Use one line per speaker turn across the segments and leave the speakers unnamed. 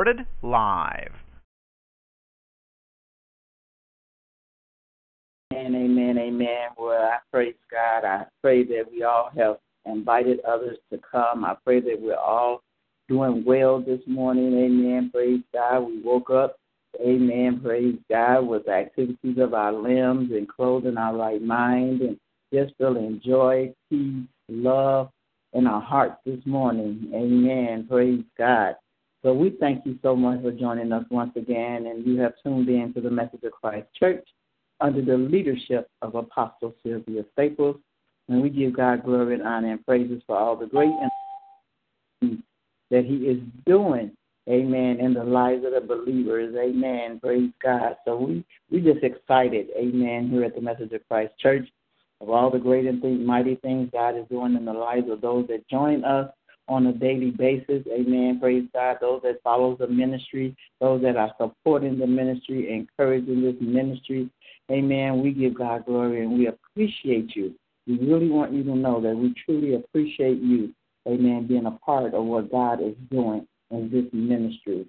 Recorded live.
Amen, amen, amen. Well, I praise God. I pray that we all have invited others to come. I pray that we're all doing well this morning. Amen. Praise God. We woke up. Amen. Praise God with the activities of our limbs and clothing our right mind and just feeling joy, peace, love in our hearts this morning. Amen. Praise God. So we thank you so much for joining us once again, and you have tuned in to the Message of Christ Church under the leadership of Apostle Sylvia Staples. And we give God glory and honor and praises for all the great and that He is doing, amen, in the lives of the believers. Amen. Praise God. So we we just excited, amen, here at the Message of Christ Church of all the great and mighty things God is doing in the lives of those that join us on a daily basis. Amen. Praise God. Those that follow the ministry, those that are supporting the ministry, encouraging this ministry. Amen. We give God glory and we appreciate you. We really want you to know that we truly appreciate you amen, being a part of what God is doing in this ministry.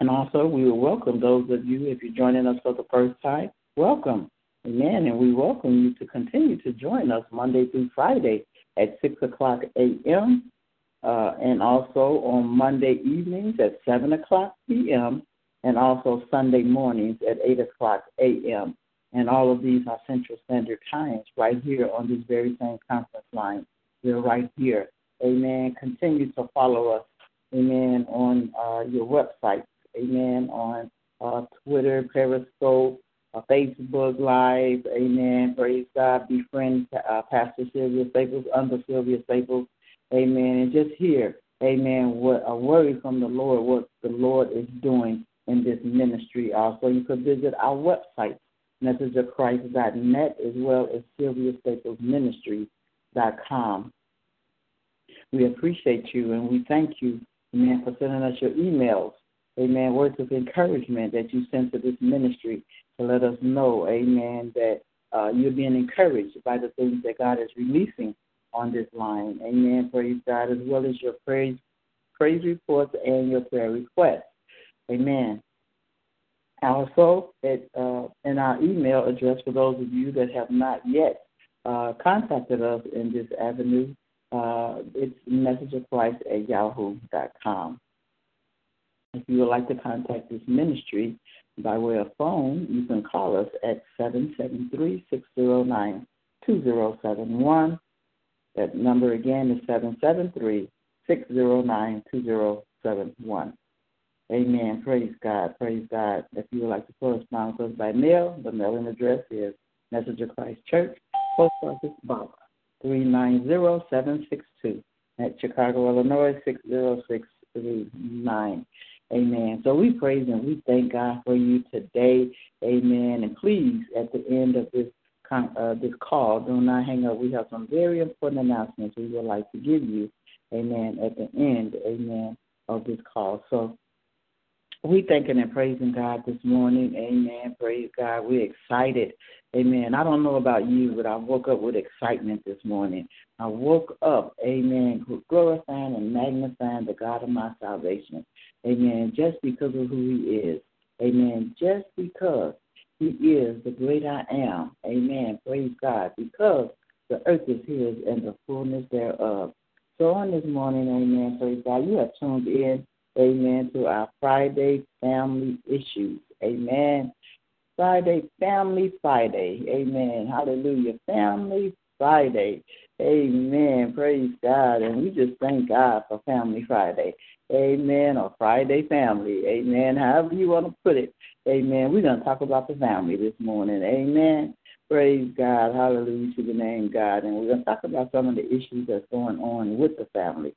And also, we will welcome those of you, if you're joining us for the first time, welcome. Amen. And we welcome you to continue to join us Monday through Friday at 6 o'clock a.m. Uh, and also on Monday evenings at 7 o'clock p.m. and also Sunday mornings at 8 o'clock a.m. And all of these are Central Standard Times right here on this very same conference line. We're right here Amen. Continue to follow us. Amen. On uh, your website. Amen. On uh, Twitter, Periscope, uh, Facebook Live. Amen. Praise God. Befriend uh, Pastor Sylvia Staples under Sylvia Staples. Amen. And just hear, Amen, what a word from the Lord, what the Lord is doing in this ministry. Also, you could visit our website, messageofchrist.net, as well as Sylvia Staples Ministry.com. We appreciate you and we thank you, amen, for sending us your emails. Amen. Words of encouragement that you send to this ministry to let us know, amen, that uh, you're being encouraged by the things that God is releasing on this line. Amen. Praise God, as well as your praise, praise reports and your prayer requests. Amen. Also, at, uh, in our email address for those of you that have not yet uh, contacted us in this avenue, uh, it's messageofchrist at yahoo.com. If you would like to contact this ministry by way of phone, you can call us at 773 609 2071. That number again is 773 609 2071. Amen. Praise God. Praise God. If you would like to correspond with us by mail, the mailing address is Message of Christ Church, Post Office Box 390762 at Chicago, Illinois 60639. Amen. So we praise and we thank God for you today. Amen. And please, at the end of this uh, this call, do not hang up. We have some very important announcements we would like to give you. Amen. At the end, amen, of this call. So we thanking and praising God this morning. Amen. Praise God. We're excited. Amen. I don't know about you, but I woke up with excitement this morning. I woke up, amen, glorifying and magnifying the God of my salvation. Amen. Just because of who He is. Amen. Just because He is the great I am. Amen. Praise God. Because the earth is His and the fullness thereof. So on this morning, amen, praise God, you have tuned in amen, to our Friday family issues. Amen. Friday, Family Friday. Amen. Hallelujah. Family Friday. Amen. Praise God. And we just thank God for Family Friday. Amen. Or Friday family. Amen. However you want to put it. Amen. We're going to talk about the family this morning. Amen. Praise God. Hallelujah to the name God. And we're going to talk about some of the issues that's going on with the family.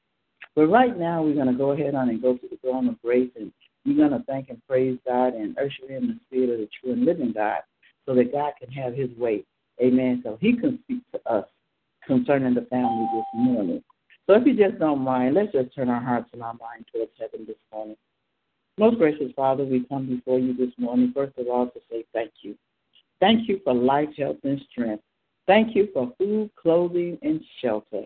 But right now, we're going to go ahead on and go to the throne of grace, and we're going to thank and praise God and usher in the spirit of the true and living God so that God can have his way. Amen. So he can speak to us concerning the family this morning. So if you just don't mind, let's just turn our hearts and our mind towards heaven this morning. Most gracious Father, we come before you this morning, first of all, to say thank you. Thank you for life, health, and strength. Thank you for food, clothing, and shelter.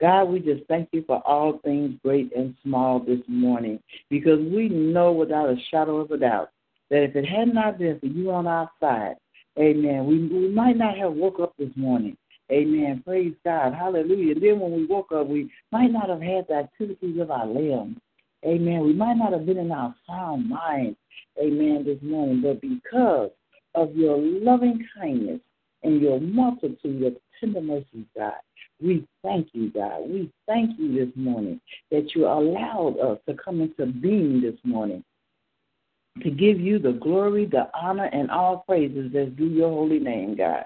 God, we just thank you for all things great and small this morning because we know without a shadow of a doubt that if it had not been for you on our side, amen, we, we might not have woke up this morning. Amen. Praise God. Hallelujah. And then when we woke up, we might not have had the activities of our limbs. Amen. We might not have been in our sound mind. Amen. This morning, but because of your loving kindness and your multitude of tender mercies, God, we thank you, God. We thank you this morning that you allowed us to come into being this morning to give you the glory, the honor, and all praises that due your holy name, God.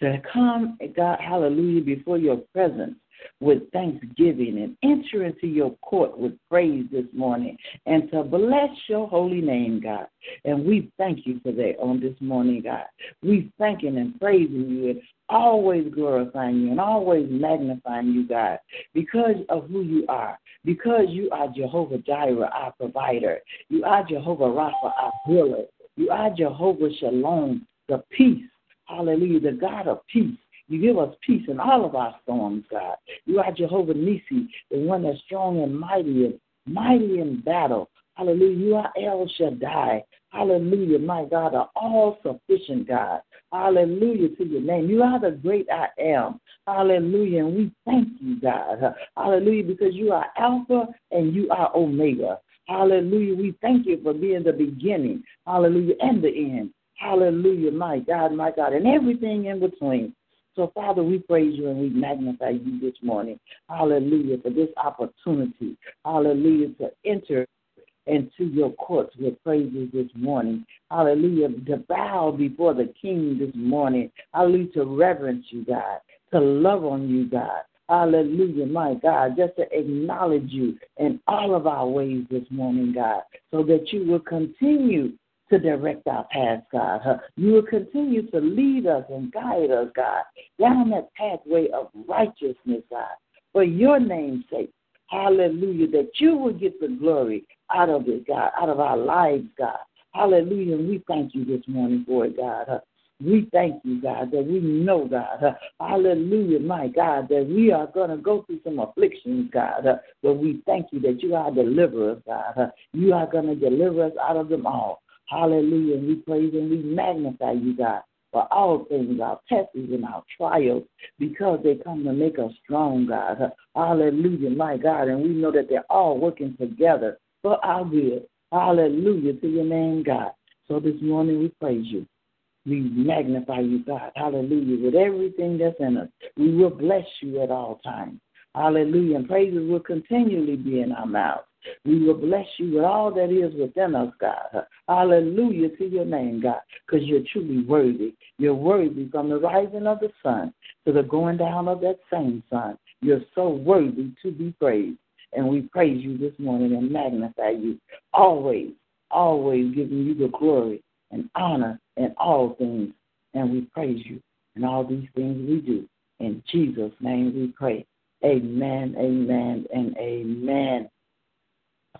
To come, God, hallelujah, before your presence with thanksgiving and enter into your court with praise this morning and to bless your holy name, God. And we thank you for that on this morning, God. We thanking and praising you and always glorifying you and always magnifying you, God, because of who you are. Because you are Jehovah Jireh, our provider. You are Jehovah Rapha, our healer. You are Jehovah Shalom, the peace. Hallelujah, the God of peace. You give us peace in all of our storms, God. You are Jehovah Nisi, the one that's strong and mighty and mighty in battle. Hallelujah. You are El Shaddai. Hallelujah, my God, an all sufficient God. Hallelujah to your name. You are the great I am. Hallelujah. And we thank you, God. Hallelujah, because you are Alpha and you are Omega. Hallelujah. We thank you for being the beginning. Hallelujah. And the end. Hallelujah, my God, my God, and everything in between. So, Father, we praise you and we magnify you this morning. Hallelujah for this opportunity. Hallelujah to enter into your courts with praises this morning. Hallelujah. To bow before the King this morning. Hallelujah. To reverence you, God. To love on you, God. Hallelujah, my God, just to acknowledge you in all of our ways this morning, God, so that you will continue to direct our paths, God. You will continue to lead us and guide us, God, down that pathway of righteousness, God, for your name's sake. Hallelujah, that you will get the glory out of it, God, out of our lives, God. Hallelujah, and we thank you this morning for it, God. We thank you, God, that we know, God. hallelujah, my God, that we are going to go through some afflictions, God. but we thank you that you are deliverer, God. you are going to deliver us out of them all. Hallelujah. And we praise and we magnify you, God, for all things, our tests and our trials, because they come to make us strong, God. Hallelujah, my God. And we know that they're all working together for our good. Hallelujah to your name, God. So this morning we praise you. We magnify you, God. Hallelujah. With everything that's in us, we will bless you at all times. Hallelujah. And praises will continually be in our mouths. We will bless you with all that is within us, God. Hallelujah to your name, God, because you're truly worthy. You're worthy from the rising of the sun to the going down of that same sun. You're so worthy to be praised. And we praise you this morning and magnify you always, always giving you the glory and honor in all things. And we praise you in all these things we do. In Jesus' name we pray. Amen, amen, and amen.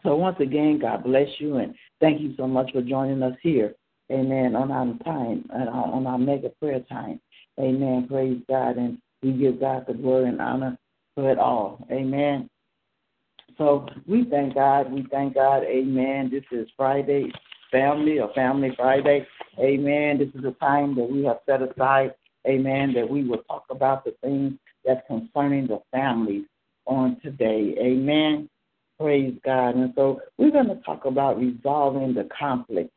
So once again, God bless you and thank you so much for joining us here. Amen. On our time, uh, on our mega prayer time. Amen. Praise God. And we give God the glory and honor for it all. Amen. So we thank God. We thank God. Amen. This is Friday family or Family Friday. Amen. This is a time that we have set aside. Amen. That we will talk about the things that's concerning the families on today. Amen. Praise God. And so we're going to talk about resolving the conflict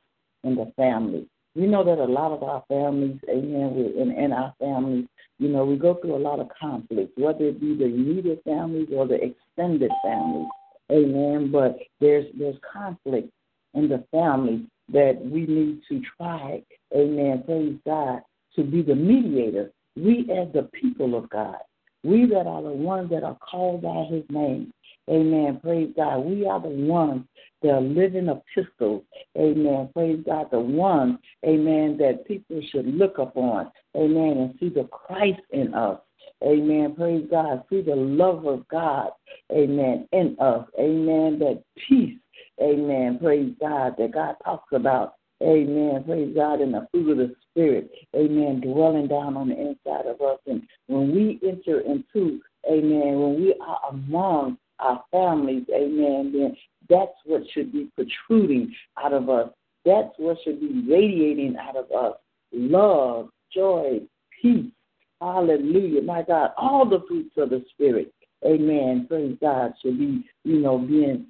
in the family. We know that a lot of our families, amen, we're in, in our families, you know, we go through a lot of conflict, whether it be the immediate families or the extended families. Amen. But there's there's conflict in the family that we need to try, amen, praise God, to be the mediator. We, as the people of God, we that are the ones that are called by his name. Amen. Praise God. We are the ones that are living epistles. Amen. Praise God. The ones, amen, that people should look upon. Amen. And see the Christ in us. Amen. Praise God. See the love of God. Amen. In us. Amen. That peace. Amen. Praise God. That God talks about. Amen. Praise God in the fruit of the Spirit. Amen. Dwelling down on the inside of us. And when we enter into, amen, when we are among our families, amen, then that's what should be protruding out of us. That's what should be radiating out of us. Love, joy, peace. Hallelujah. My God, all the fruits of the Spirit. Amen. Praise God should be, you know, being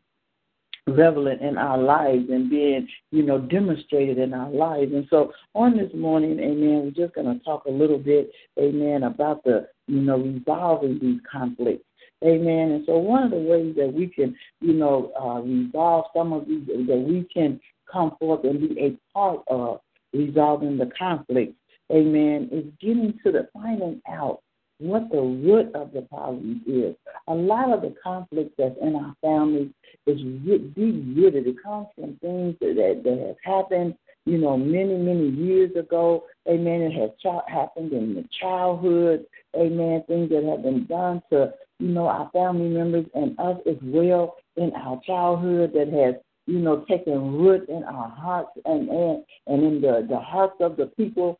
relevant in our lives and being, you know, demonstrated in our lives. And so on this morning, amen, we're just going to talk a little bit, amen, about the, you know, resolving these conflicts. Amen. And so one of the ways that we can, you know, uh, resolve some of these, that we can come forth and be a part of resolving the conflict, amen, is getting to the finding out what the root of the problem is. A lot of the conflict that's in our families is deep rooted. It comes from things that, that, have happened, you know, many, many years ago. Amen. It has ch- happened in the childhood. Amen. Things that have been done to, you know, our family members and us as well in our childhood that has, you know, taken root in our hearts and and, and in the, the hearts of the people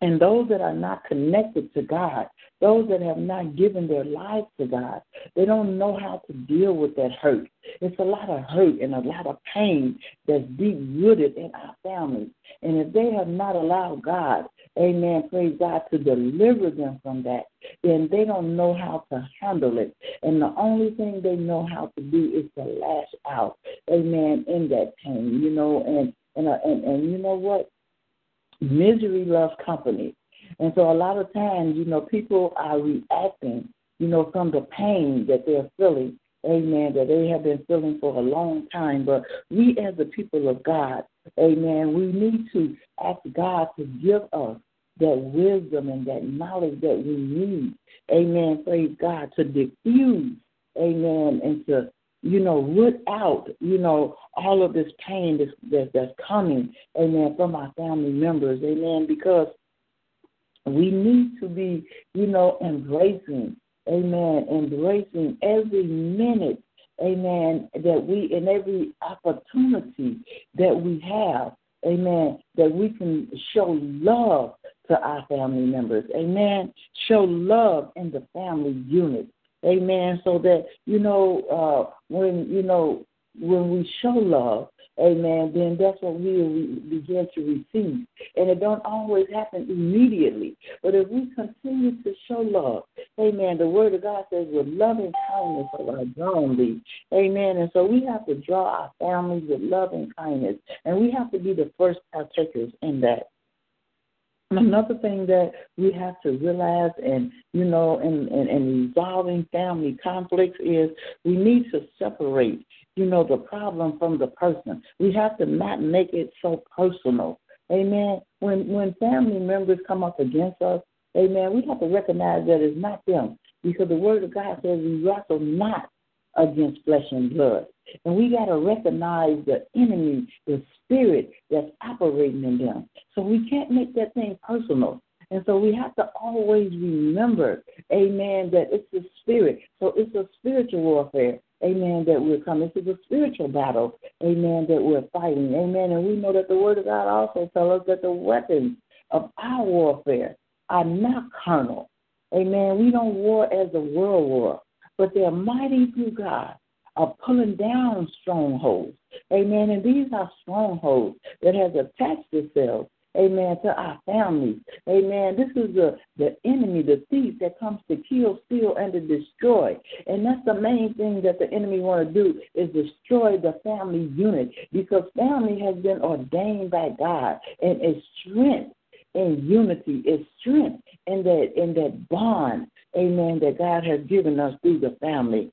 and those that are not connected to God, those that have not given their lives to God, they don't know how to deal with that hurt. It's a lot of hurt and a lot of pain that's deep rooted in our families. And if they have not allowed God, amen, praise God, to deliver them from that, then they don't know how to handle it. And the only thing they know how to do is to lash out, amen, in that pain, you know, and and and, and you know what? Misery loves company. And so a lot of times, you know, people are reacting, you know, from the pain that they're feeling, amen, that they have been feeling for a long time. But we as the people of God, amen, we need to ask God to give us that wisdom and that knowledge that we need, amen, praise God, to diffuse, amen, and to you know, root out, you know, all of this pain that's, that, that's coming, amen, from our family members, amen, because we need to be, you know, embracing, amen, embracing every minute, amen, that we, in every opportunity that we have, amen, that we can show love to our family members, amen, show love in the family unit, Amen. So that, you know, uh, when, you know, when we show love, amen, then that's what we begin to receive. And it don't always happen immediately. But if we continue to show love, amen, the word of God says with loving kindness of our thee. Amen. And so we have to draw our families with loving kindness. And we have to be the first partakers in that. Another thing that we have to realize and, you know, in, in resolving family conflicts is we need to separate, you know, the problem from the person. We have to not make it so personal. Amen. When when family members come up against us, amen, we have to recognize that it's not them. Because the word of God says we wrestle not against flesh and blood. And we got to recognize the enemy, the spirit that's operating in them. So we can't make that thing personal. And so we have to always remember, amen, that it's the spirit. So it's a spiritual warfare, amen, that we're coming. This is a spiritual battle, amen, that we're fighting, amen. And we know that the Word of God also tells us that the weapons of our warfare are not carnal. Amen. We don't war as the world war, but they're mighty through God are pulling down strongholds. Amen. And these are strongholds that has attached themselves, amen, to our families. Amen. This is the, the enemy, the thief that comes to kill, steal, and to destroy. And that's the main thing that the enemy want to do is destroy the family unit because family has been ordained by God and its strength in unity, its strength in that in that bond, amen, that God has given us through the family.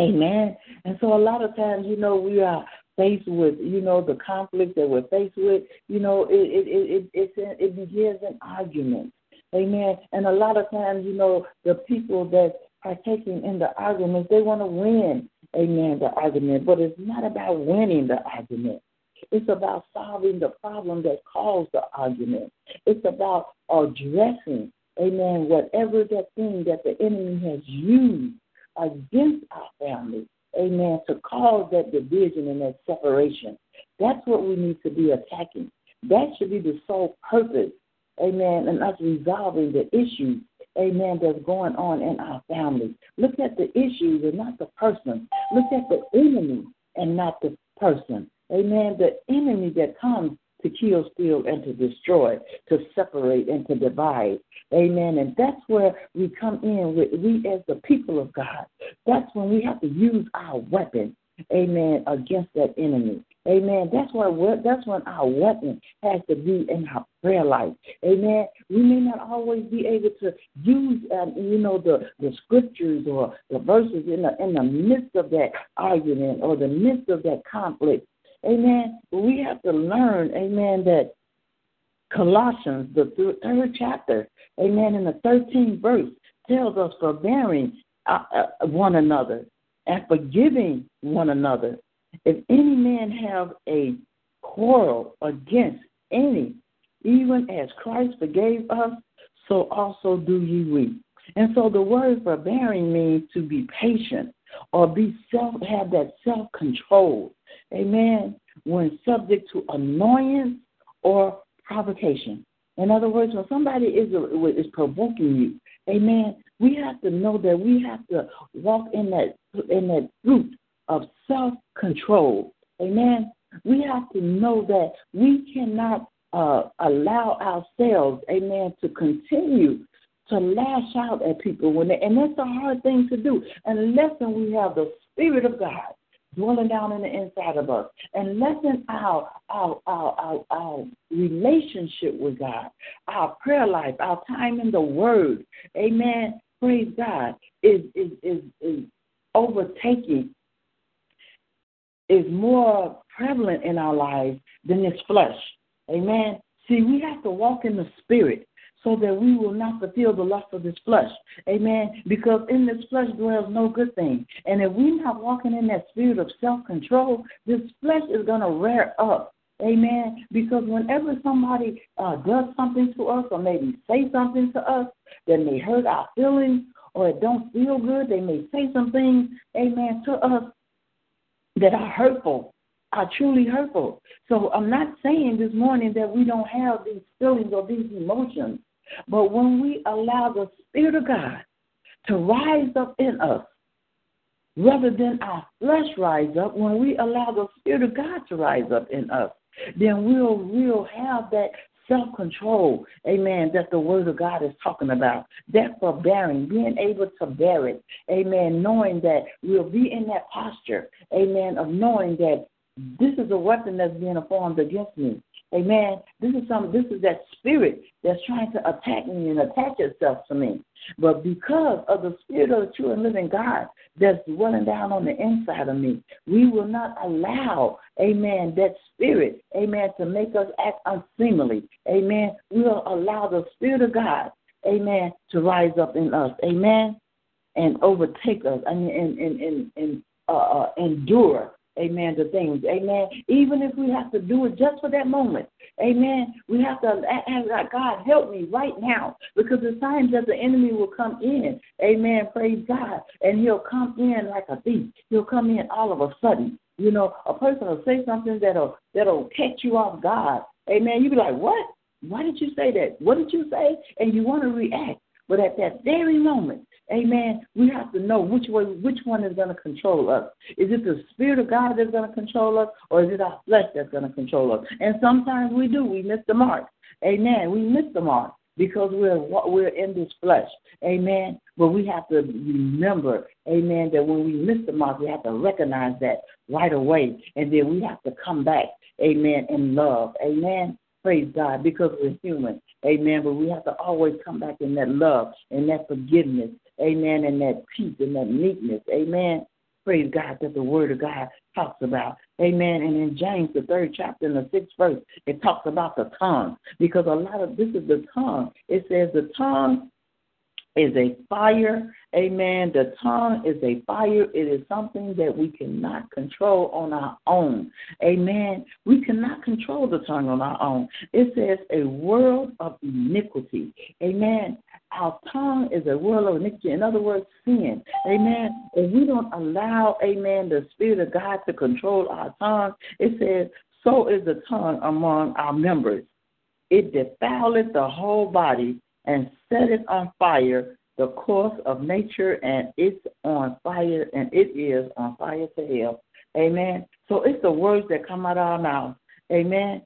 Amen. And so a lot of times, you know, we are faced with, you know, the conflict that we're faced with, you know, it it it it, it, it begins an argument. Amen. And a lot of times, you know, the people that are taking in the arguments, they want to win, amen, the argument. But it's not about winning the argument. It's about solving the problem that caused the argument. It's about addressing, amen, whatever that thing that the enemy has used against our family, amen, to cause that division and that separation. That's what we need to be attacking. That should be the sole purpose, amen, and us resolving the issues, amen, that's going on in our family. Look at the issues and not the person. Look at the enemy and not the person. Amen. The enemy that comes to kill, steal, and to destroy, to separate and to divide. Amen. And that's where we come in with we as the people of God. That's when we have to use our weapon. Amen. Against that enemy. Amen. That's why that's when our weapon has to be in our prayer life. Amen. We may not always be able to use, um, you know, the, the scriptures or the verses in the in the midst of that argument or the midst of that conflict. Amen. We have to learn, amen, that Colossians, the third chapter, amen, in the 13th verse, tells us forbearing uh, uh, one another and forgiving one another. If any man have a quarrel against any, even as Christ forgave us, so also do ye we. And so the word forbearing means to be patient or be self have that self control amen, when subject to annoyance or provocation. In other words, when somebody is, is provoking you, amen, we have to know that we have to walk in that in that root of self control. Amen. We have to know that we cannot uh, allow ourselves, amen, to continue to lash out at people when they, and that's a hard thing to do unless we have the Spirit of God dwelling down in the inside of us and lessen our, our, our, our, our relationship with God, our prayer life, our time in the Word. Amen. Praise God. Is, is, is, is overtaking, is more prevalent in our lives than this flesh. Amen. See, we have to walk in the Spirit so that we will not fulfill the lust of this flesh. Amen. Because in this flesh dwells no good thing. And if we're not walking in that spirit of self control, this flesh is going to rear up. Amen. Because whenever somebody uh, does something to us or maybe say something to us that may hurt our feelings or it don't feel good, they may say some things, amen, to us that are hurtful are truly hurtful. So I'm not saying this morning that we don't have these feelings or these emotions. But when we allow the Spirit of God to rise up in us, rather than our flesh rise up, when we allow the Spirit of God to rise up in us, then we'll we'll have that self control, amen, that the word of God is talking about. That forbearing, being able to bear it, amen, knowing that we'll be in that posture, amen, of knowing that this is a weapon that's being formed against me. Amen. This is some this is that spirit that's trying to attack me and attach itself to me. But because of the spirit of the true and living God that's dwelling down on the inside of me, we will not allow, amen, that spirit, amen, to make us act unseemly. Amen. We'll allow the spirit of God, amen, to rise up in us. Amen. And overtake us and and and, and, and uh, uh, endure amen, to things, amen. Even if we have to do it just for that moment, amen, we have to ask God, help me right now, because the times that the enemy will come in, amen, praise God, and he'll come in like a thief. He'll come in all of a sudden. You know, a person will say something that'll that'll catch you off guard. Amen. You be like, What? Why did you say that? What did you say? And you want to react. But at that very moment, Amen. We have to know which way, which one is going to control us. Is it the Spirit of God that's going to control us, or is it our flesh that's going to control us? And sometimes we do. We miss the mark. Amen. We miss the mark because we're we're in this flesh. Amen. But we have to remember, Amen, that when we miss the mark, we have to recognize that right away, and then we have to come back. Amen. In love. Amen. Praise God, because we're human. Amen. But we have to always come back in that love and that forgiveness. Amen. And that peace and that meekness. Amen. Praise God that the Word of God talks about. Amen. And in James, the third chapter, in the sixth verse, it talks about the tongue because a lot of this is the tongue. It says the tongue is a fire. Amen. The tongue is a fire. It is something that we cannot control on our own. Amen. We cannot control the tongue on our own. It says a world of iniquity. Amen. Our tongue is a world of iniquity. In other words, sin. Amen. If we don't allow, amen, the Spirit of God to control our tongue, it says, so is the tongue among our members. It defileth the whole body and set it on fire the course of nature and it's on fire and it is on fire to hell. Amen. So it's the words that come out of our mouth. Amen.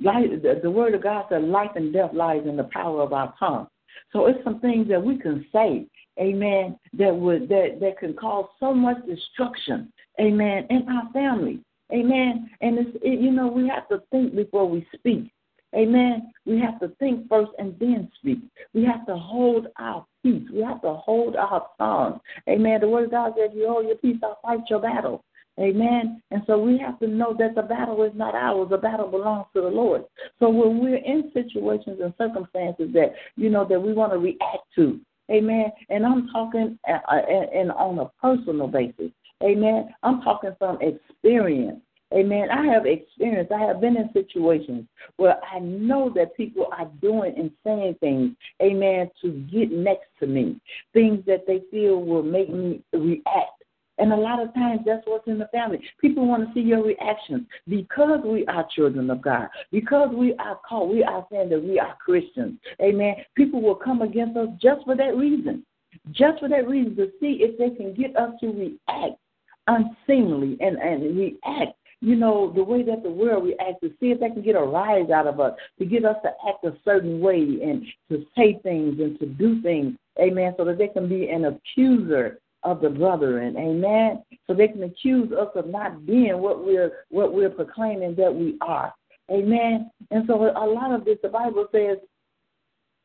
Life, the, the word of God said life and death lies in the power of our tongue. So it's some things that we can say, amen, that would that, that can cause so much destruction, amen, in our family. Amen. And it's it, you know, we have to think before we speak. Amen. We have to think first and then speak. We have to hold our peace. We have to hold our tongue. Amen. The word of God says, You hold your peace, I'll fight your battle. Amen. And so we have to know that the battle is not ours. The battle belongs to the Lord. So when we're in situations and circumstances that, you know, that we want to react to, amen. And I'm talking uh, uh, and on a personal basis. Amen. I'm talking from experience. Amen. I have experienced, I have been in situations where I know that people are doing and saying things, amen, to get next to me, things that they feel will make me react. And a lot of times that's what's in the family. People want to see your reactions because we are children of God, because we are called, we are saying that we are Christians. Amen. People will come against us just for that reason, just for that reason to see if they can get us to react unseemly and, and react you know, the way that the world reacts to see if they can get a rise out of us, to get us to act a certain way and to say things and to do things, amen, so that they can be an accuser of the brethren, amen. So they can accuse us of not being what we're what we're proclaiming that we are. Amen. And so a lot of this the Bible says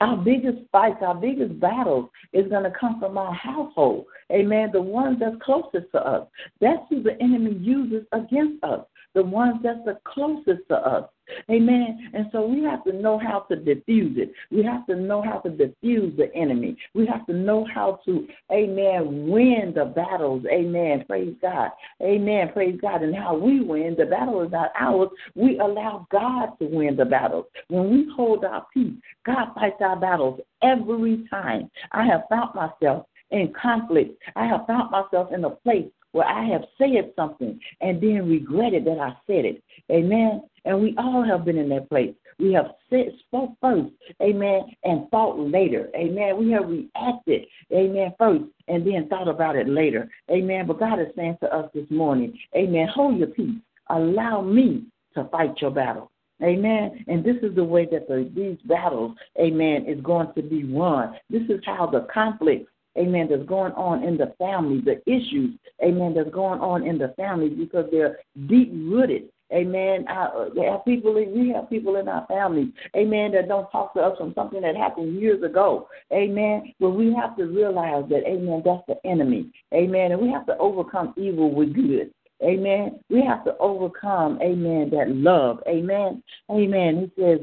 our biggest fights, our biggest battles is going to come from our household. Amen. The ones that's closest to us. That's who the enemy uses against us. The ones that's the closest to us. Amen. And so we have to know how to diffuse it. We have to know how to diffuse the enemy. We have to know how to, amen, win the battles. Amen. Praise God. Amen. Praise God. And how we win, the battle is not ours. We allow God to win the battles. When we hold our peace, God fights our battles every time. I have found myself in conflict. I have found myself in a place where I have said something and then regretted that I said it. Amen. And we all have been in that place. We have said, spoke first, amen, and thought later. Amen. We have reacted, amen, first and then thought about it later. Amen. But God is saying to us this morning, amen, hold your peace. Allow me to fight your battle. Amen. And this is the way that the, these battles, amen, is going to be won. This is how the conflicts amen, that's going on in the family, the issues, amen, that's going on in the family because they're deep rooted. Amen. Uh, people, we have people in our family, amen, that don't talk to us from something that happened years ago. Amen. But we have to realize that, amen, that's the enemy. Amen. And we have to overcome evil with good. Amen. We have to overcome, amen, that love. Amen. Amen. He says,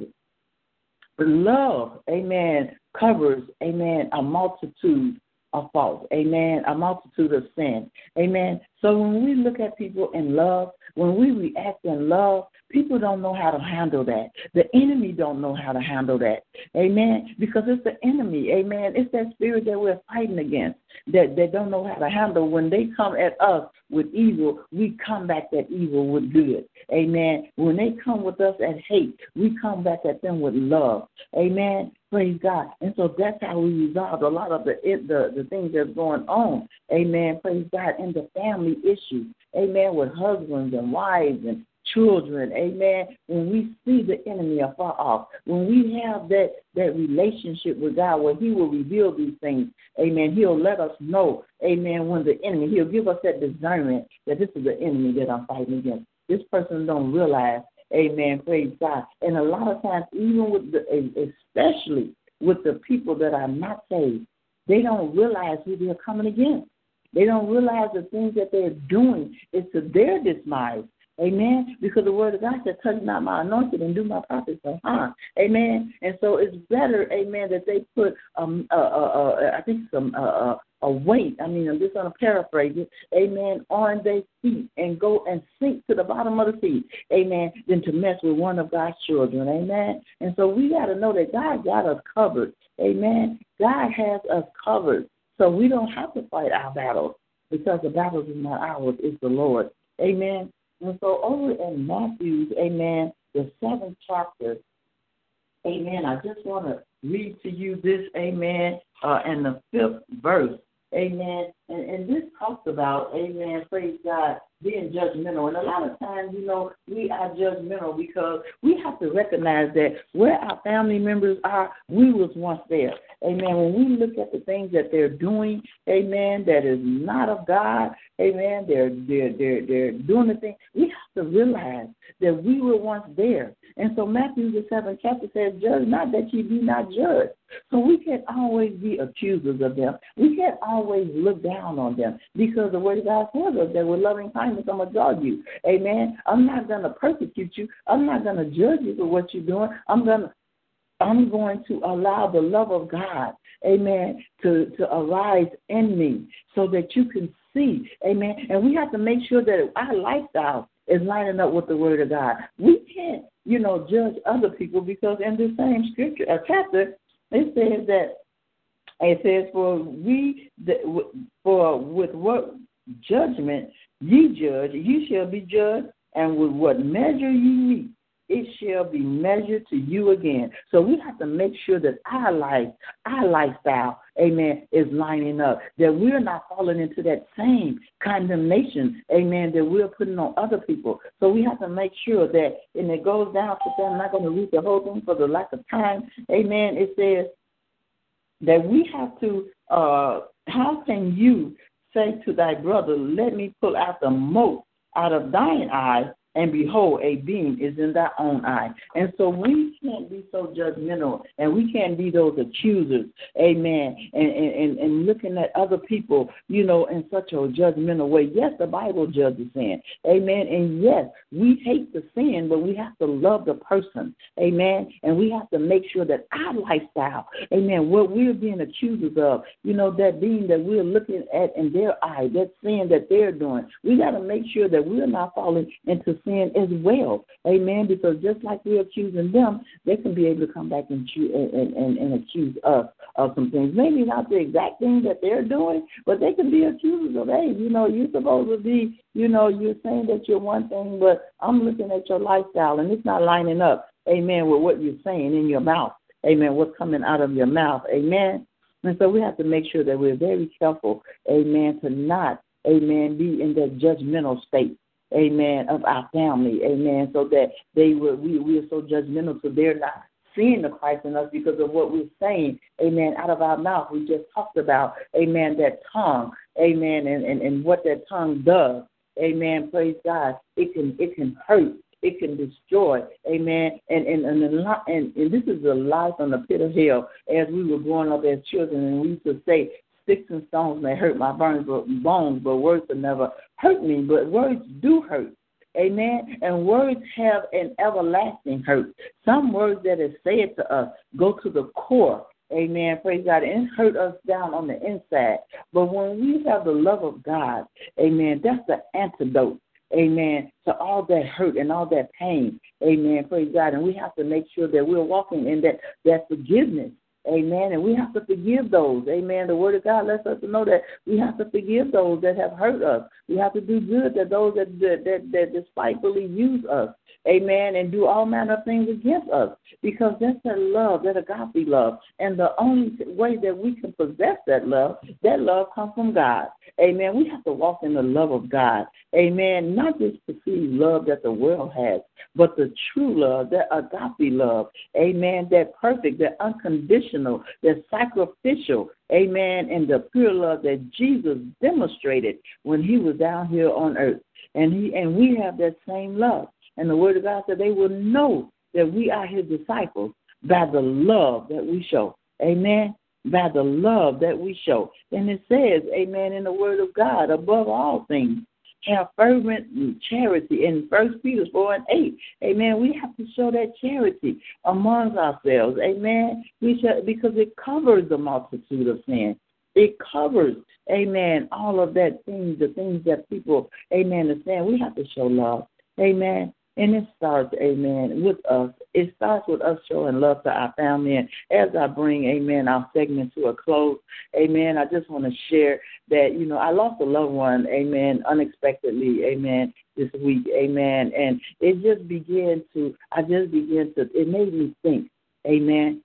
But love, amen, covers, amen, a multitude of faults. Amen. A multitude of sin. Amen. So when we look at people in love, when we react in love, people don't know how to handle that. The enemy don't know how to handle that. Amen. Because it's the enemy. Amen. It's that spirit that we're fighting against that they don't know how to handle. When they come at us with evil, we come back that evil with good. Amen. When they come with us at hate, we come back at them with love. Amen. Praise God. And so that's how we resolve a lot of the the, the things that's going on. Amen. Praise God. In the family issues. Amen. With husbands and wives and children. Amen. When we see the enemy afar off, when we have that that relationship with God where He will reveal these things. Amen. He'll let us know. Amen. When the enemy, He'll give us that discernment that this is the enemy that I'm fighting against. This person don't realize Amen. Praise God. And a lot of times, even with the, especially with the people that are not saved, they don't realize who they're coming against. They don't realize the things that they're doing is to their demise. Amen. Because the word of God said, touch not my anointed and do my prophets no harm. Amen. And so it's better, amen, that they put um uh, uh, uh I think some uh, uh a weight. I mean, I'm just going to paraphrase it. Amen. On their feet and go and sink to the bottom of the feet. Amen. Than to mess with one of God's children. Amen. And so we got to know that God got us covered. Amen. God has us covered. So we don't have to fight our battles because the battles is not ours, it's the Lord. Amen. And so over in Matthew, amen, the seventh chapter, amen, I just want to read to you this, amen, uh, and the fifth verse. Amen. And, and this talks about, amen, praise God, being judgmental. And a lot of times, you know, we are judgmental because we have to recognize that where our family members are, we was once there. Amen. When we look at the things that they're doing, amen, that is not of God, amen, they're they're they're they're doing the thing. We have to realize that we were once there. And so Matthew the seventh chapter says, Judge not that ye be not judged. So we can't always be accusers of them. We can't always look down on them because the word of God tells us that with loving kindness I'm gonna judge you. Amen. I'm not gonna persecute you. I'm not gonna judge you for what you're doing. I'm gonna I'm going to allow the love of God, amen, to, to arise in me so that you can see, amen. And we have to make sure that our lifestyle is lining up with the Word of God. We can't, you know, judge other people because in the same scripture, a chapter, it says that it says, "For we, for with what judgment ye judge, ye shall be judged, and with what measure ye meet, it shall be measured to you again. So we have to make sure that our life, our lifestyle, amen, is lining up. That we're not falling into that same condemnation, amen, that we're putting on other people. So we have to make sure that, and it goes down to that, I'm not going to read the whole thing for the lack of time, amen. It says that we have to, uh, how can you say to thy brother, let me pull out the mote out of thine eye and behold, a beam is in thy own eye. And so we can't be so judgmental and we can't be those accusers, amen, and, and, and looking at other people, you know, in such a judgmental way. Yes, the Bible judges sin, amen, and yes, we hate the sin, but we have to love the person, amen, and we have to make sure that our lifestyle, amen, what we're being accusers of, you know, that being that we're looking at in their eye, that sin that they're doing, we got to make sure that we're not falling into sin as well. Amen. Because just like we're accusing them, they can be able to come back and, and, and, and accuse us of some things. Maybe not the exact thing that they're doing, but they can be accusers of, hey, you know, you're supposed to be, you know, you're saying that you're one thing, but I'm looking at your lifestyle and it's not lining up, amen, with what you're saying in your mouth. Amen. What's coming out of your mouth. Amen. And so we have to make sure that we're very careful, amen, to not, amen, be in that judgmental state amen, of our family, amen, so that they were we we are so judgmental, so they're not seeing the Christ in us because of what we're saying, amen, out of our mouth. We just talked about, amen, that tongue, amen, and, and, and what that tongue does. Amen. Praise God. It can it can hurt. It can destroy. Amen. And and and, and, and this is the life on the pit of hell. As we were growing up as children, and we used to say, sticks and stones may hurt my bones, but words will never hurt me. But words do hurt. Amen. And words have an everlasting hurt. Some words that are said to us go to the core. Amen. Praise God. And hurt us down on the inside. But when we have the love of God, amen, that's the antidote. Amen. To all that hurt and all that pain. Amen. Praise God. And we have to make sure that we're walking in that, that forgiveness. Amen. And we have to forgive those. Amen. The Word of God lets us know that we have to forgive those that have hurt us. We have to do good to those that that, that, that despitefully use us. Amen. And do all manner of things against us. Because that's that love, that agape love. And the only way that we can possess that love, that love comes from God. Amen. We have to walk in the love of God. Amen. Not just perceive love that the world has, but the true love, that agape love. Amen. That perfect, that unconditional, that sacrificial. Amen. And the pure love that Jesus demonstrated when he was down here on earth. And he and we have that same love. And the word of God said they will know that we are his disciples by the love that we show. Amen by the love that we show. And it says, Amen, in the Word of God, above all things, have fervent charity in First Peter 4 and 8. Amen. We have to show that charity amongst ourselves. Amen. We should, because it covers the multitude of sin. It covers, amen, all of that things, the things that people, amen, are saying. We have to show love. Amen. And it starts, amen, with us. It starts with us showing love to our family. And as I bring, amen, our segment to a close, amen, I just want to share that, you know, I lost a loved one, amen, unexpectedly, amen, this week, amen. And it just began to, I just began to, it made me think, amen,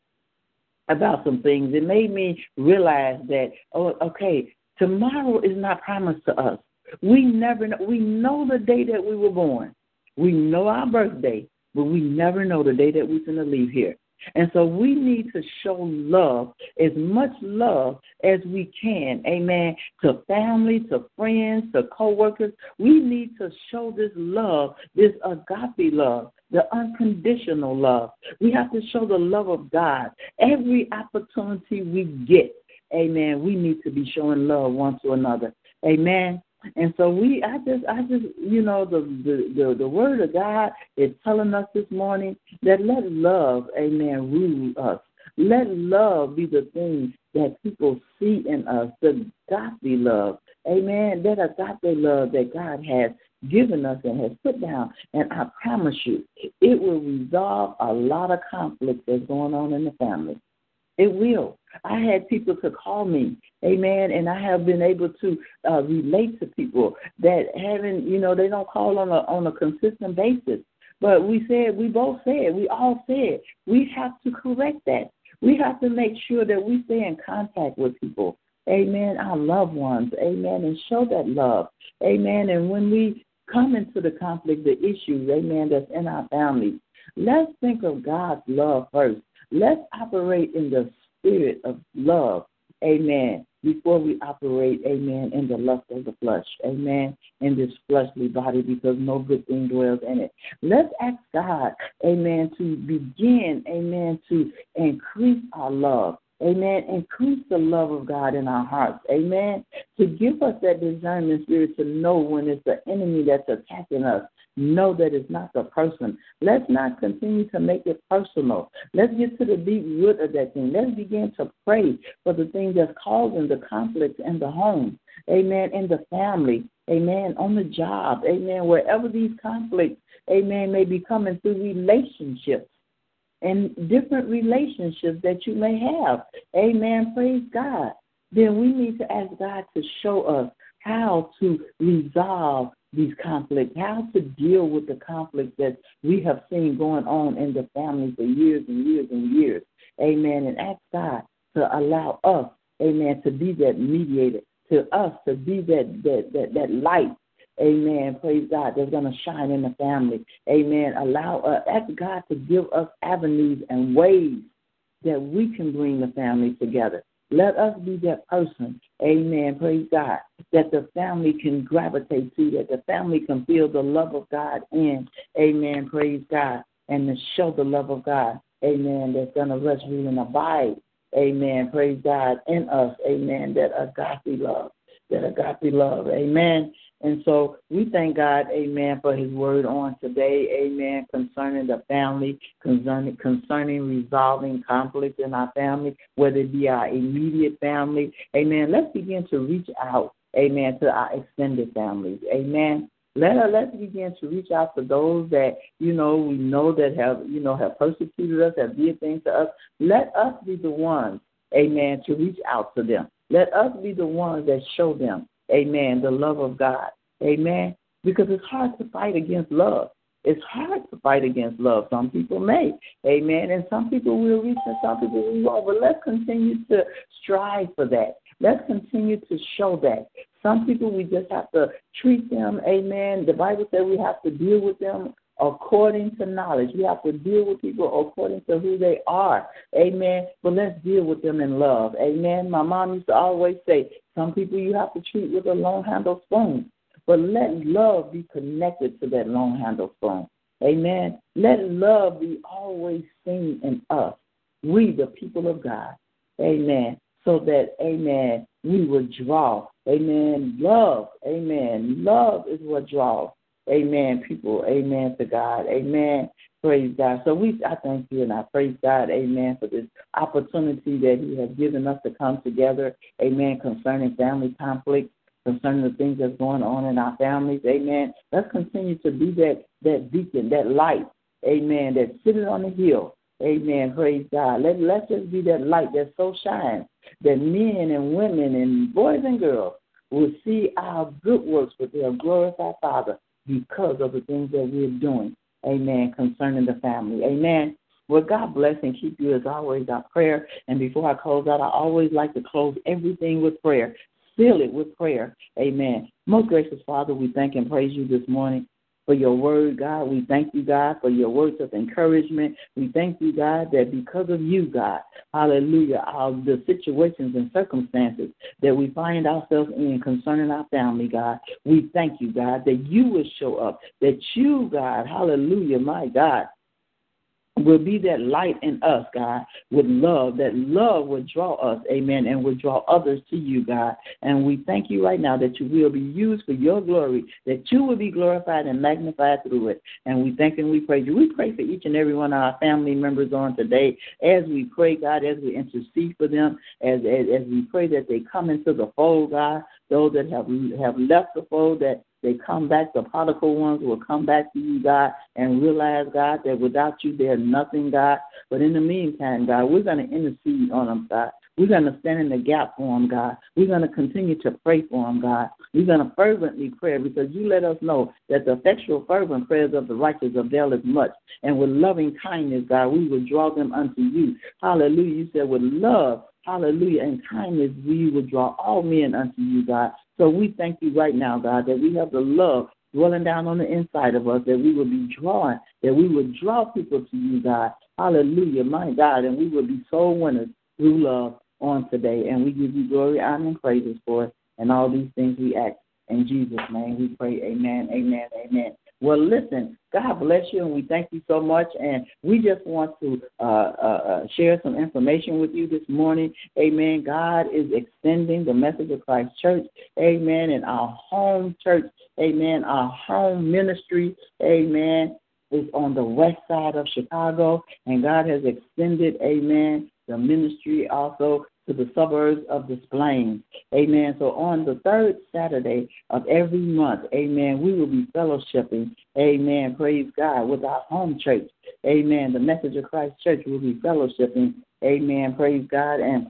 about some things. It made me realize that, oh, okay, tomorrow is not promised to us. We never know. We know the day that we were born. We know our birthday, but we never know the day that we're going to leave here. And so we need to show love, as much love as we can, amen, to family, to friends, to coworkers. We need to show this love, this agape love, the unconditional love. We have to show the love of God. Every opportunity we get, amen, we need to be showing love one to another. Amen. And so we, I just, I just, you know, the the the, the word of God is telling us this morning that let love, Amen, rule us. Let love be the thing that people see in us, the godly love, Amen. That agape love that God has given us and has put down. And I promise you, it will resolve a lot of conflict that's going on in the family. It will. I had people to call me, amen, and I have been able to uh, relate to people that haven't, you know, they don't call on a on a consistent basis. But we said, we both said, we all said, we have to correct that. We have to make sure that we stay in contact with people, amen, our loved ones, amen, and show that love, amen. And when we come into the conflict, the issues, amen, that's in our families, let's think of God's love first. Let's operate in the spirit of love, amen, before we operate, amen, in the lust of the flesh, amen, in this fleshly body because no good thing dwells in it. Let's ask God, amen, to begin, amen, to increase our love. Amen. Increase the love of God in our hearts. Amen. To give us that discernment spirit to know when it's the enemy that's attacking us know that it's not the person. Let's not continue to make it personal. Let's get to the deep root of that thing. Let's begin to pray for the thing that's causing the conflict in the home. Amen. In the family. Amen. On the job. Amen. Wherever these conflicts, amen, may be coming through relationships and different relationships that you may have. Amen. Praise God. Then we need to ask God to show us how to resolve these conflicts, how to deal with the conflicts that we have seen going on in the family for years and years and years. Amen. And ask God to allow us, amen, to be that mediator, to us to be that that that, that light. Amen. Praise God. That's going to shine in the family. Amen. Allow us, ask God to give us avenues and ways that we can bring the family together. Let us be that person, amen, praise God, that the family can gravitate to, that the family can feel the love of God in, amen, praise God, and to show the love of God, amen, that's going to rest, rule, and abide, amen, praise God, in us, amen, that agape love, that agape love, amen. And so we thank God, amen, for his word on today, amen, concerning the family, concerning, concerning resolving conflict in our family, whether it be our immediate family, amen. Let's begin to reach out, amen, to our extended families, amen. Let us let's begin to reach out to those that you know we know that have you know have persecuted us, have did things to us. Let us be the ones, amen, to reach out to them. Let us be the ones that show them, Amen. The love of God. Amen. Because it's hard to fight against love. It's hard to fight against love. Some people may. Amen. And some people will reach and some people will won't. But let's continue to strive for that. Let's continue to show that. Some people we just have to treat them, amen. The Bible says we have to deal with them according to knowledge. We have to deal with people according to who they are. Amen. But let's deal with them in love. Amen. My mom used to always say, some people you have to treat with a long handle spoon. But let love be connected to that long handle spoon. Amen. Let love be always seen in us. We, the people of God. Amen. so that, amen, we would draw. Amen. Love. Amen. Love is what draws. Amen, people. Amen to God. Amen. Praise God. So we I thank you and I praise God, amen, for this opportunity that He has given us to come together, amen, concerning family conflict, concerning the things that's going on in our families, amen. Let's continue to be that that beacon, that light, amen, that's sitting on the hill. Amen. Praise God. Let, let's just be that light that so shines that men and women and boys and girls will see our good works, but they'll glorify Father because of the things that we're doing. Amen. Concerning the family. Amen. Well, God bless and keep you as always, our prayer. And before I close out, I always like to close everything with prayer. Seal it with prayer. Amen. Most gracious Father, we thank and praise you this morning for your word, God. We thank you, God, for your words of encouragement. We thank you, God, that because of you, God, hallelujah, all the situations and circumstances that we find ourselves in concerning our family, God, we thank you, God, that you will show up, that you, God, hallelujah, my God, will be that light in us, God, with love. That love will draw us, amen, and will draw others to you, God. And we thank you right now that you will be used for your glory, that you will be glorified and magnified through it. And we thank and we praise you. We pray for each and every one of our family members on today as we pray, God, as we intercede for them, as, as, as we pray that they come into the fold, God, those that have have left the fold, that they come back, the prodigal ones will come back to you, God, and realize, God, that without you they're nothing, God. But in the meantime, God, we're going to intercede on them, God. We're going to stand in the gap for them, God. We're going to continue to pray for them, God. We're going to fervently pray because you let us know that the effectual, fervent prayers of the righteous avail as much. And with loving kindness, God, we will draw them unto you. Hallelujah. You said with love, hallelujah, and kindness we will draw all men unto you, God. So we thank you right now, God, that we have the love dwelling down on the inside of us, that we will be drawn, that we will draw people to you, God. Hallelujah, my God, and we will be soul winners through love on today. And we give you glory, honor, and praises for it. And all these things we ask. In Jesus' name we pray. Amen, amen, amen. Well, listen, God bless you, and we thank you so much. And we just want to uh, uh, uh, share some information with you this morning. Amen. God is extending the message of Christ Church. Amen. And our home church. Amen. Our home ministry. Amen. Is on the west side of Chicago, and God has extended, amen, the ministry also to the suburbs of Des Plaines. Amen. So on the third Saturday of every month, amen, we will be fellowshipping, amen, praise God, with our home church. Amen. The Message of Christ Church will be fellowshipping, amen, praise God, and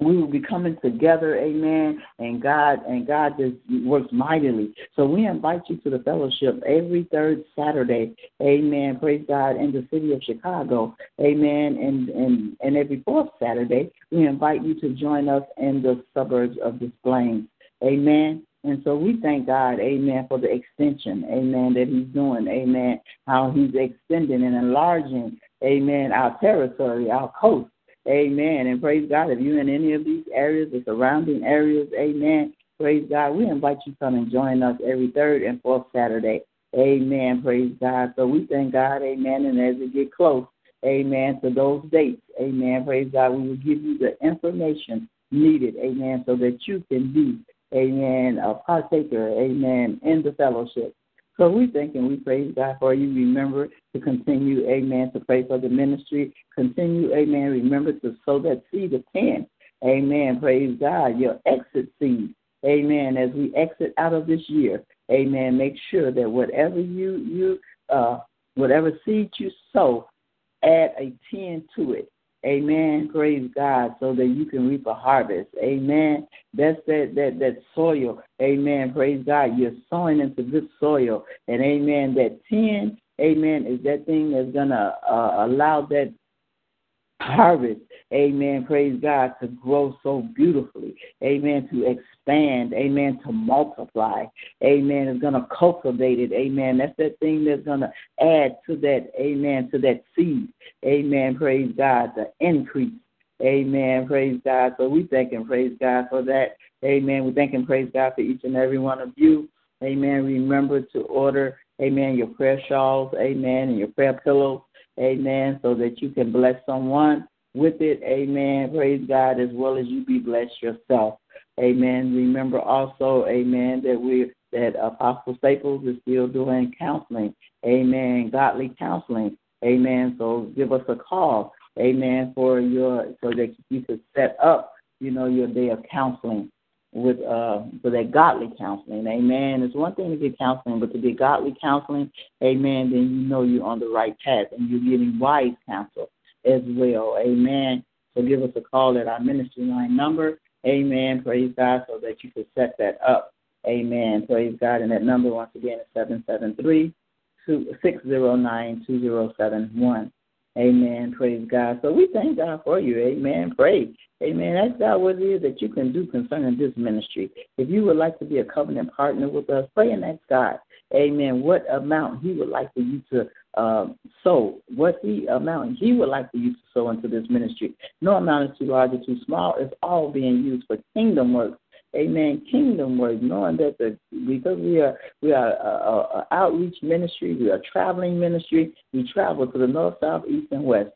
we will be coming together, amen, and God and God just works mightily. So we invite you to the fellowship every third Saturday, amen, praise God, in the city of Chicago, amen, and and, and every fourth Saturday, we invite you to join us in the suburbs of Des Plaines, amen. And so we thank God, amen, for the extension, amen, that He's doing, amen, how He's extending and enlarging, amen, our territory, our coast, Amen. And praise God. If you're in any of these areas, the surrounding areas, amen. Praise God. We invite you to come and join us every third and fourth Saturday. Amen. Praise God. So we thank God. Amen. And as we get close, amen, to those dates, amen. Praise God. We will give you the information needed, amen, so that you can be, amen, a partaker, amen, in the fellowship. So we thank and we praise God for you. Remember to continue, amen, to pray for the ministry. Continue, amen. Remember to sow that seed of 10. Amen. Praise God. Your exit seed. Amen. As we exit out of this year, amen. Make sure that whatever you you uh whatever seed you sow, add a 10 to it. Amen. Praise God. So that you can reap a harvest. Amen. That's that that that soil. Amen. Praise God. You're sowing into good soil. And amen. That ten, amen, is that thing that's gonna uh, allow that harvest, amen, praise God, to grow so beautifully, amen, to expand, amen, to multiply, amen, is going to cultivate it, amen. That's that thing that's going to add to that, amen, to that seed, amen, praise God, the increase, amen, praise God. So we thank and praise God for that, amen. We thank and praise God for each and every one of you, amen. Remember to order, amen, your prayer shawls, amen, and your prayer pillows, Amen. So that you can bless someone. with it. Amen. Praise God, as well as you be blessed yourself. Amen. Remember also, amen, that we that Apostle Staples is still doing counseling. Amen. Godly counseling. Amen. So give us a call. Amen. For your so that you could set up, you know, your day of counseling with uh for that godly counseling. Amen. It's one thing to get counseling, but to get godly counseling, amen, then you know you're on the right path and you're getting wise counsel as well. Amen. So give us a call at our ministry line number. Amen. Praise God so that you can set that up. Amen. Praise God. And that number once again is seven seven three six zero nine two zero seven one. Amen. Praise God. So we thank God for you. Amen. Pray. Amen. Ask God what it is that you can do concerning this ministry. If you would like to be a covenant partner with us, pray and ask God. Amen. What amount He would like for you to um, sow, what the amount He would like for you to sow into this ministry. No amount is too large or too small. It's all being used for kingdom work Amen. Kingdom work, knowing that the because we are we are a, a, a outreach ministry, we are traveling ministry. We travel to the north, south, east, and west.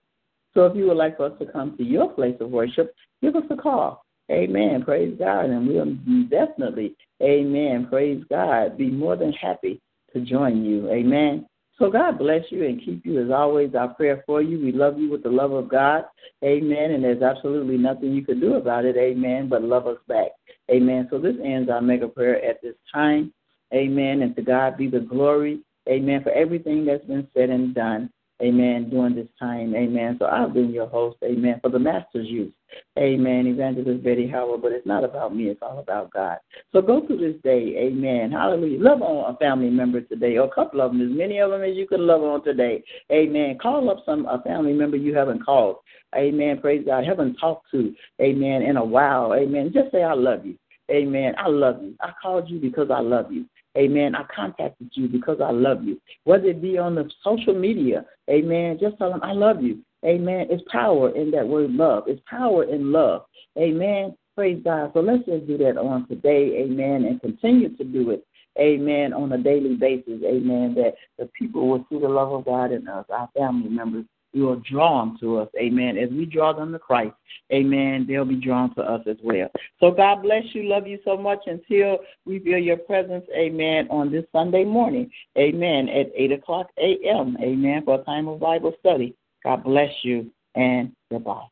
So if you would like for us to come to your place of worship, give us a call. Amen. Praise God, and we'll definitely, Amen. Praise God. Be more than happy to join you. Amen. So God bless you and keep you as always. Our prayer for you. We love you with the love of God. Amen. And there's absolutely nothing you can do about it. Amen. But love us back. Amen. So this ends our mega prayer at this time. Amen. And to God be the glory. Amen. For everything that's been said and done. Amen. During this time. Amen. So I've been your host. Amen. For the Master's use. Amen. Evangelist Betty Howard. But it's not about me. It's all about God. So go through this day. Amen. Hallelujah. Love on a family member today, or a couple of them, as many of them as you could love on today. Amen. Call up some a family member you haven't called. Amen. Praise God. Haven't talked to. Amen. In a while. Amen. Just say I love you. Amen. I love you. I called you because I love you. Amen. I contacted you because I love you. Whether it be on the social media, amen. Just tell them I love you. Amen. It's power in that word love. It's power in love. Amen. Praise God. So let's just do that on today. Amen. And continue to do it. Amen. On a daily basis. Amen. That the people will see the love of God in us, our family members, you will draw them to us. Amen. As we draw them to Christ, amen, they'll be drawn to us as well. So God bless you. Love you so much until we feel your presence, amen, on this Sunday morning, amen, at 8 o'clock a.m., amen, for a time of Bible study. God bless you and goodbye.